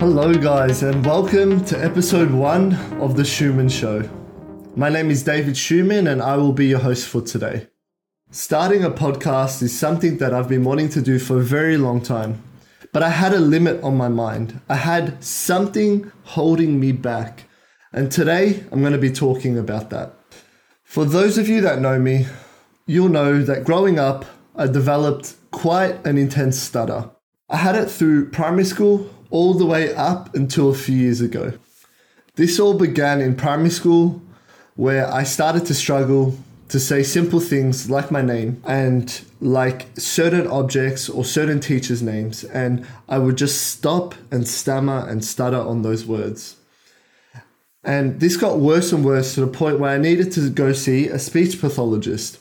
Hello, guys, and welcome to episode one of The Chouman Show. My name is David Chouman, and I will be your host for today. Starting a podcast is something that I've been wanting to do for a very long time, but I had a limit on my mind. I had something holding me back, and today I'm going to be talking about that. For those of you that know me, you'll know that growing up, I developed quite an intense stutter. I had it through primary school all the way up until a few years ago. This all began in primary school, where I started to struggle to say simple things like my name and like certain objects or certain teachers' names, and I would just stop and stammer and stutter on those words. And this got worse and worse to the point where I needed to go see a speech pathologist.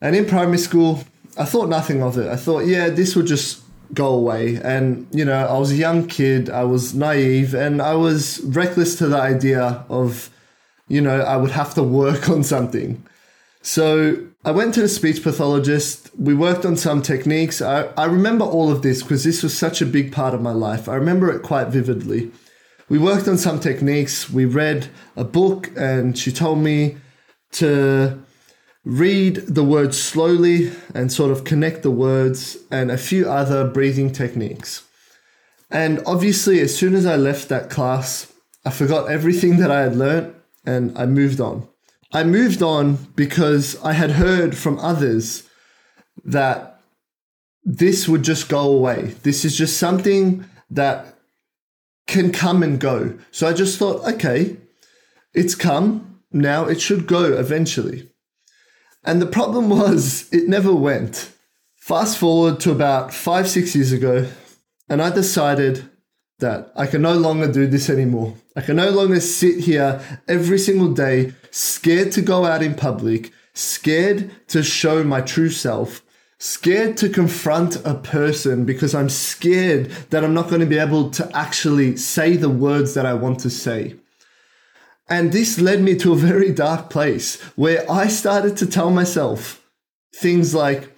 And in primary school, I thought nothing of it. I thought, yeah, this would just go away. And, you know, I was a young kid, I was naive, and I was reckless to the idea of, you know, I would have to work on something. So I went to the speech pathologist. We worked on some techniques. I, I remember all of this because this was such a big part of my life. I remember it quite vividly. We worked on some techniques. We read a book, and she told me to read the words slowly and sort of connect the words and a few other breathing techniques. And obviously, as soon as I left that class, I forgot everything that I had learnt and I moved on. I moved on because I had heard from others that this would just go away. This is just something that can come and go. So I just thought, okay, it's come. Now it should go eventually. And the problem was, it never went. Fast forward to about five, six years ago, and I decided that I can no longer do this anymore. I can no longer sit here every single day, scared to go out in public, scared to show my true self, scared to confront a person because I'm scared that I'm not going to be able to actually say the words that I want to say. And this led me to a very dark place where I started to tell myself things like,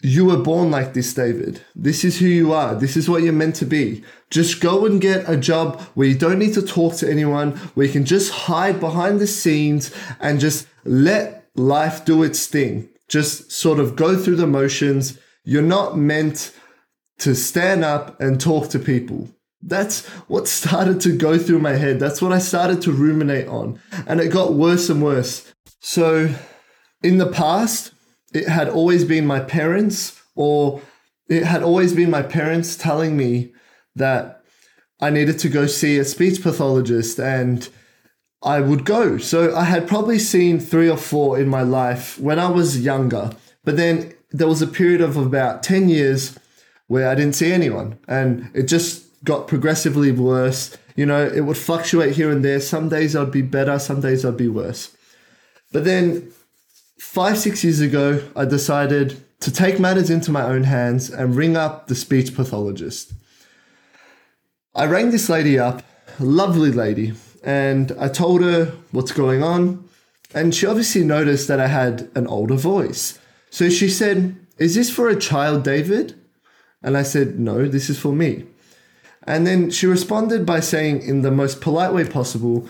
you were born like this, David. This is who you are. This is what you're meant to be. Just go and get a job where you don't need to talk to anyone, where you can just hide behind the scenes and just let life do its thing. Just sort of go through the motions. You're not meant to stand up and talk to people. That's what started to go through my head. That's what I started to ruminate on. And it got worse and worse. So, in the past, it had always been my parents, or it had always been my parents telling me that I needed to go see a speech pathologist and I would go. So, I had probably seen three or four in my life when I was younger. But then there was a period of about 10 years where I didn't see anyone. And it just got progressively worse. You know, it would fluctuate here and there. Some days I'd be better, some days I'd be worse. But then five, six years ago, I decided to take matters into my own hands and ring up the speech pathologist. I rang this lady up, lovely lady, and I told her what's going on. And she obviously noticed that I had an older voice. So she said, Is this for a child, David? And I said, No, this is for me. And then she responded by saying, in the most polite way possible,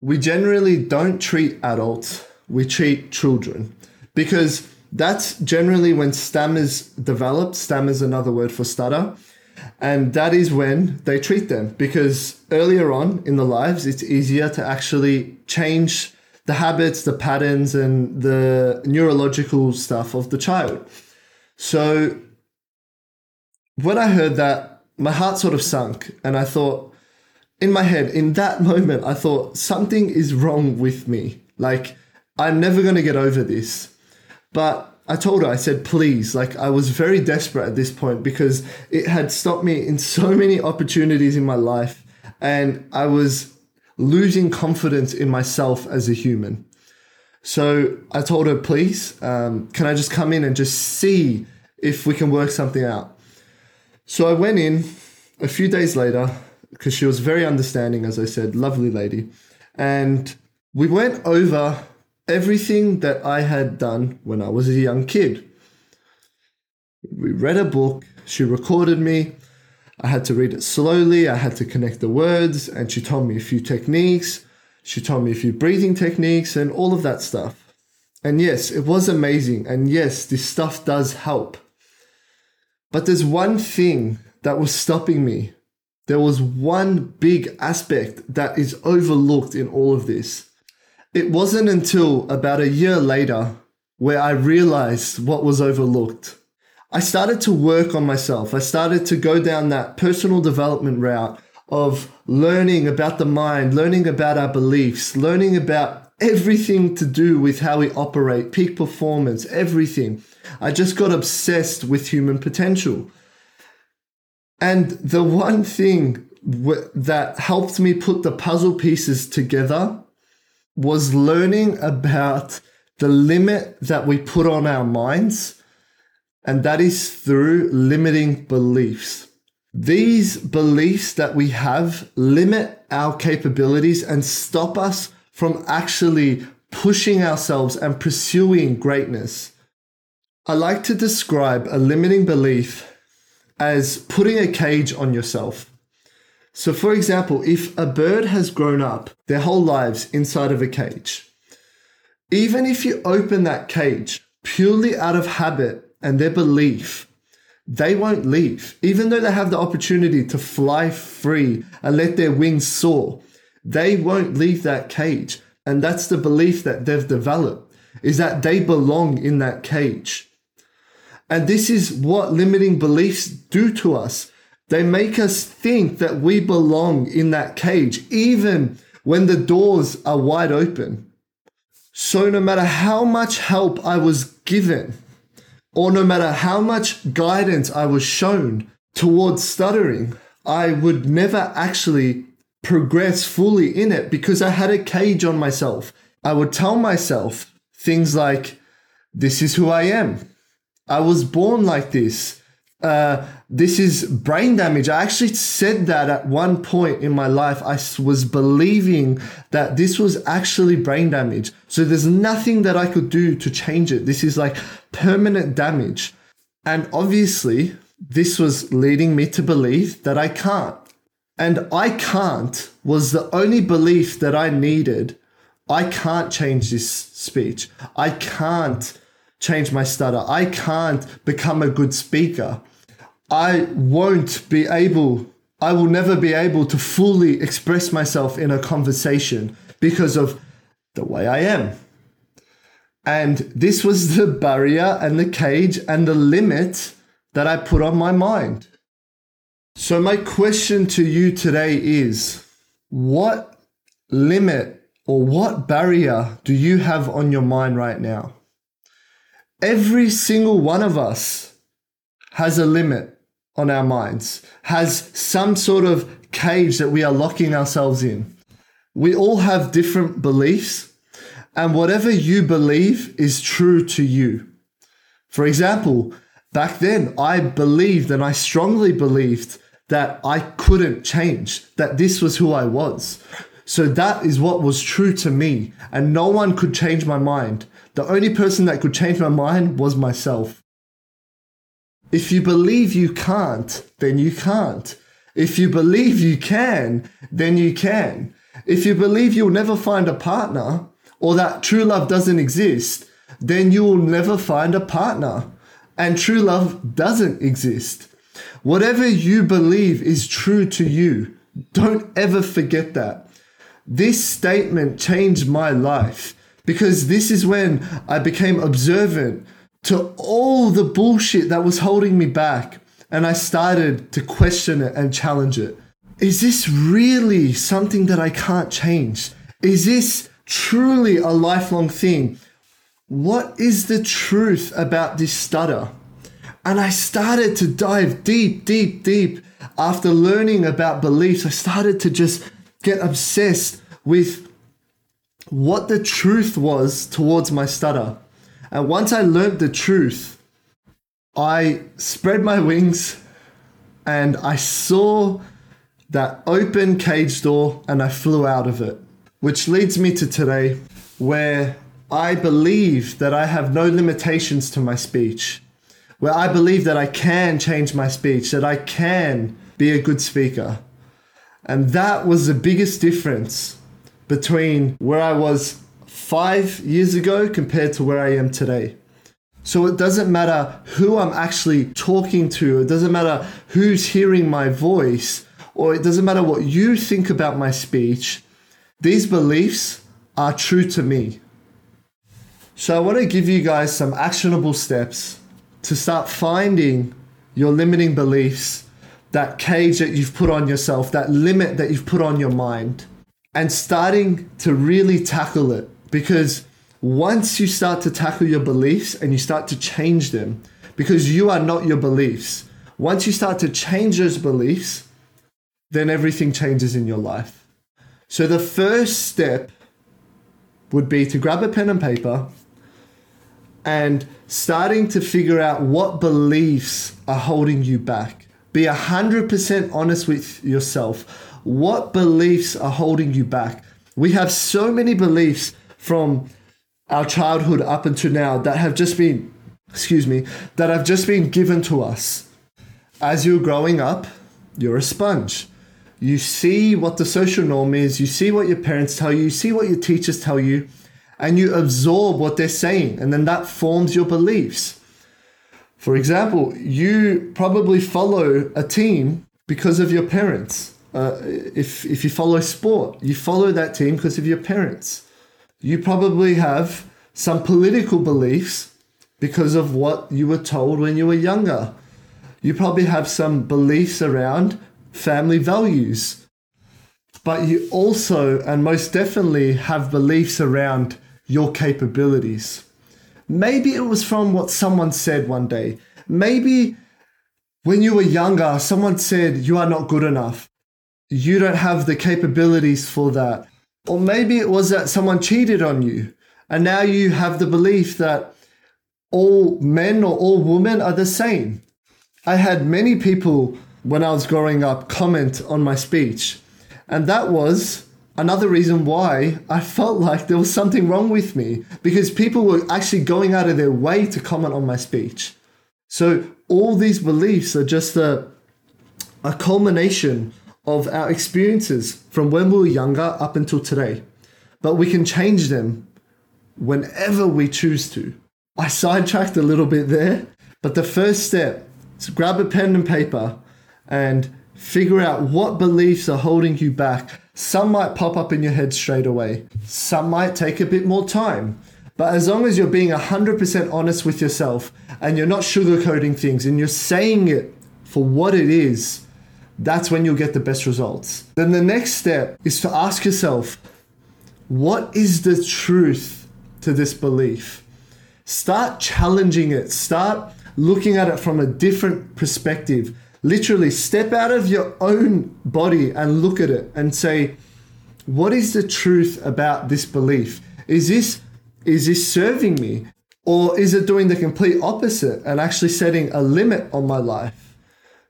we generally don't treat adults, we treat children. Because that's generally when stammers develop. Stammers another word for stutter. And that is when they treat them because earlier on in the lives, it's easier to actually change the habits, the patterns, and the neurological stuff of the child. So when I heard that, my heart sort of sunk and I thought, in my head, in that moment, I thought something is wrong with me. Like, I'm never going to get over this. But I told her, I said, please, like, I was very desperate at this point because it had stopped me in so many opportunities in my life. And I was losing confidence in myself as a human. So I told her, please, um, can I just come in and just see if we can work something out? So I went in a few days later because she was very understanding, as I said, lovely lady. And we went over everything that I had done when I was a young kid. We read a book, she recorded me, I had to read it slowly, I had to connect the words, and she told me a few techniques. She told me a few breathing techniques and all of that stuff. And yes, it was amazing. And yes, this stuff does help. But there's one thing that was stopping me. There was one big aspect that is overlooked in all of this. It wasn't until about a year later where I realized what was overlooked. I started to work on myself. I started to go down that personal development route of learning about the mind, learning about our beliefs, learning about everything to do with how we operate, peak performance, everything. I just got obsessed with human potential. And the one thing w- that helped me put the puzzle pieces together was learning about the limit that we put on our minds, and that is through limiting beliefs. These beliefs that we have limit our capabilities and stop us from actually pushing ourselves and pursuing greatness. I like to describe a limiting belief as putting a cage on yourself. So, for example, if a bird has grown up their whole lives inside of a cage, even if you open that cage purely out of habit and their belief, they won't leave. Even though they have the opportunity to fly free and let their wings soar, they won't leave that cage. And that's the belief that they've developed is that they belong in that cage. And this is what limiting beliefs do to us. They make us think that we belong in that cage, even when the doors are wide open. So no matter how much help I was given, or no matter how much guidance I was shown towards stuttering, I would never actually progress fully in it because I had a cage on myself. I would tell myself things like, This is who I am. I was born like this. Uh, this is brain damage. I actually said that at one point in my life. I was believing that this was actually brain damage. So there's nothing that I could do to change it. This is like permanent damage. And obviously, this was leading me to believe that I can't. And I can't was the only belief that I needed. I can't change this speech. I can't change my stutter. I can't become a good speaker. I won't be able, I will never be able to fully express myself in a conversation because of the way I am. And this was the barrier and the cage and the limit that I put on my mind. So, my question to you today is what limit or what barrier do you have on your mind right now? Every single one of us has a limit on our minds, has some sort of cage that we are locking ourselves in. We all have different beliefs, and whatever you believe is true to you. For example, back then, I believed and I strongly believed that I couldn't change, that this was who I was. So that is what was true to me, and no one could change my mind. The only person that could change my mind was myself. If you believe you can't, then you can't. If you believe you can, then you can. If you believe you'll never find a partner, or that true love doesn't exist, then you will never find a partner. And true love doesn't exist. Whatever you believe is true to you. Don't ever forget that. This statement changed my life because this is when I became observant to all the bullshit that was holding me back and I started to question it and challenge it. Is this really something that I can't change? Is this truly a lifelong thing? What is the truth about this stutter? And I started to dive deep, deep, deep. After learning about beliefs, I started to just get obsessed with what the truth was towards my stutter. And once I learned the truth, I spread my wings and I saw that open cage door and I flew out of it. Which leads me to today, where I believe that I have no limitations to my speech where I believe that I can change my speech, that I can be a good speaker. And that was the biggest difference between where I was five years ago compared to where I am today. So it doesn't matter who I'm actually talking to, it doesn't matter who's hearing my voice, or it doesn't matter what you think about my speech. These beliefs are true to me. So I want to give you guys some actionable steps to start finding your limiting beliefs, that cage that you've put on yourself, that limit that you've put on your mind, and starting to really tackle it. Because once you start to tackle your beliefs and you start to change them, because you are not your beliefs, once you start to change those beliefs, then everything changes in your life. So the first step would be to grab a pen and paper and starting to figure out what beliefs are holding you back. Be 100% honest with yourself. What beliefs are holding you back? We have so many beliefs from our childhood up until now that have just been, excuse me, that have just been given to us. As you're growing up, you're a sponge. You see what the social norm is, you see what your parents tell you, you see what your teachers tell you, and you absorb what they're saying, and then that forms your beliefs. For example, you probably follow a team because of your parents. Uh, if, if you follow sport, you follow that team because of your parents. You probably have some political beliefs because of what you were told when you were younger. You probably have some beliefs around family values. But you also, and most definitely, have beliefs around your capabilities. Maybe it was from what someone said one day. Maybe when you were younger, someone said, You are not good enough. You don't have the capabilities for that. Or maybe it was that someone cheated on you. And now you have the belief that all men or all women are the same. I had many people when I was growing up comment on my speech. And that was another reason why I felt like there was something wrong with me because people were actually going out of their way to comment on my speech. So all these beliefs are just a, a culmination of our experiences from when we were younger up until today. But we can change them whenever we choose to. I sidetracked a little bit there, but the first step is grab a pen and paper and figure out what beliefs are holding you back some might pop up in your head straight away, some might take a bit more time. But as long as you're being 100% honest with yourself and you're not sugarcoating things and you're saying it for what it is, that's when you'll get the best results. Then the next step is to ask yourself, what is the truth to this belief? Start challenging it. Start looking at it from a different perspective literally step out of your own body and look at it and say, what is the truth about this belief? Is this is this serving me? Or is it doing the complete opposite and actually setting a limit on my life?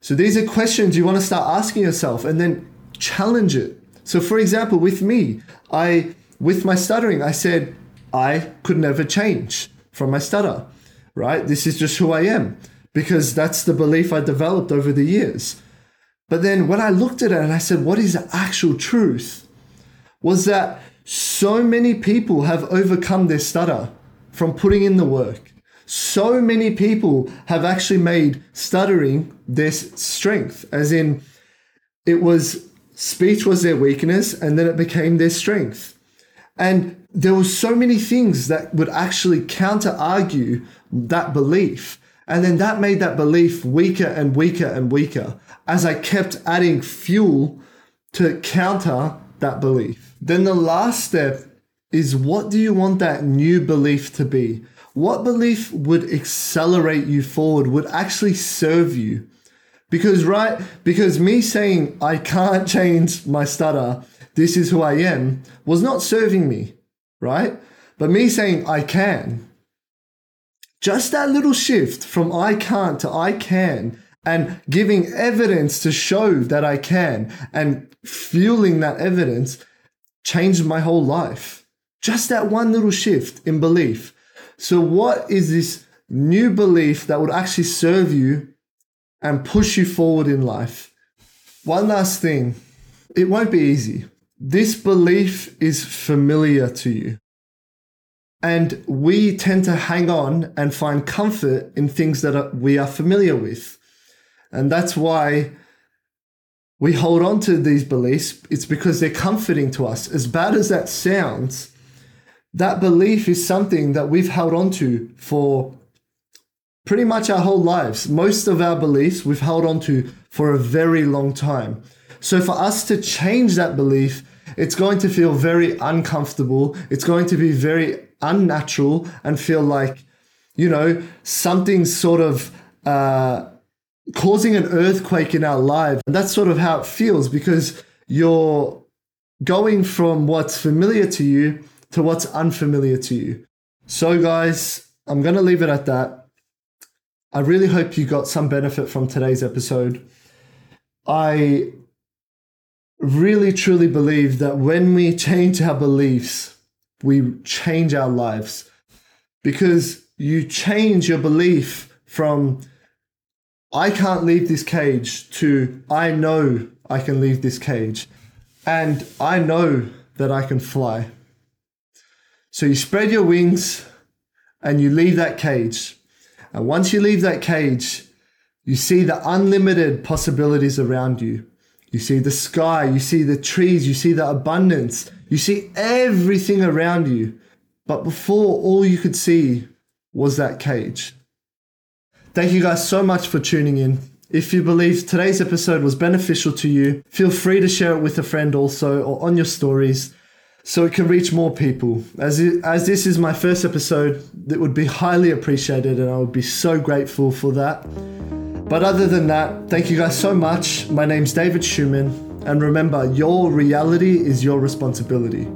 So these are questions you want to start asking yourself and then challenge it. So for example, with me, I with my stuttering, I said I could never change from my stutter, right? This is just who I am because that's the belief I developed over the years. But then when I looked at it and I said, what is the actual truth? Was that so many people have overcome their stutter from putting in the work. So many people have actually made stuttering their strength, as in it was speech was their weakness and then it became their strength. And there were so many things that would actually counter argue that belief. And then that made that belief weaker and weaker and weaker as I kept adding fuel to counter that belief. Then the last step is what do you want that new belief to be? What belief would accelerate you forward, would actually serve you? Because, right, because me saying I can't change my stutter, this is who I am, was not serving me, right? But me saying I can, just that little shift from I can't to I can and giving evidence to show that I can and fueling that evidence changed my whole life. Just that one little shift in belief. So, what is this new belief that would actually serve you and push you forward in life? one last thing it won't be easy. This belief is familiar to you. And we tend to hang on and find comfort in things that are, we are familiar with. And that's why we hold on to these beliefs. It's because they're comforting to us. As bad as that sounds, that belief is something that we've held on to for pretty much our whole lives. Most of our beliefs we've held on to for a very long time. So for us to change that belief, it's going to feel very uncomfortable. It's going to be very unnatural and feel like, you know, something sort of uh, causing an earthquake in our lives. And that's sort of how it feels because you're going from what's familiar to you to what's unfamiliar to you. So, guys, I'm going to leave it at that. I really hope you got some benefit from today's episode. I really truly believe that when we change our beliefs, we change our lives because you change your belief from I can't leave this cage to I know I can leave this cage and I know that I can fly. So you spread your wings and you leave that cage. And once you leave that cage, you see the unlimited possibilities around you. You see the sky, you see the trees, you see the abundance, you see everything around you. But before, all you could see was that cage. Thank you guys so much for tuning in. If you believe today's episode was beneficial to you, feel free to share it with a friend also or on your stories so it can reach more people. As, it, as this is my first episode, it would be highly appreciated and I would be so grateful for that. But other than that, thank you guys so much. My name's David Chouman, and remember, your reality is your responsibility.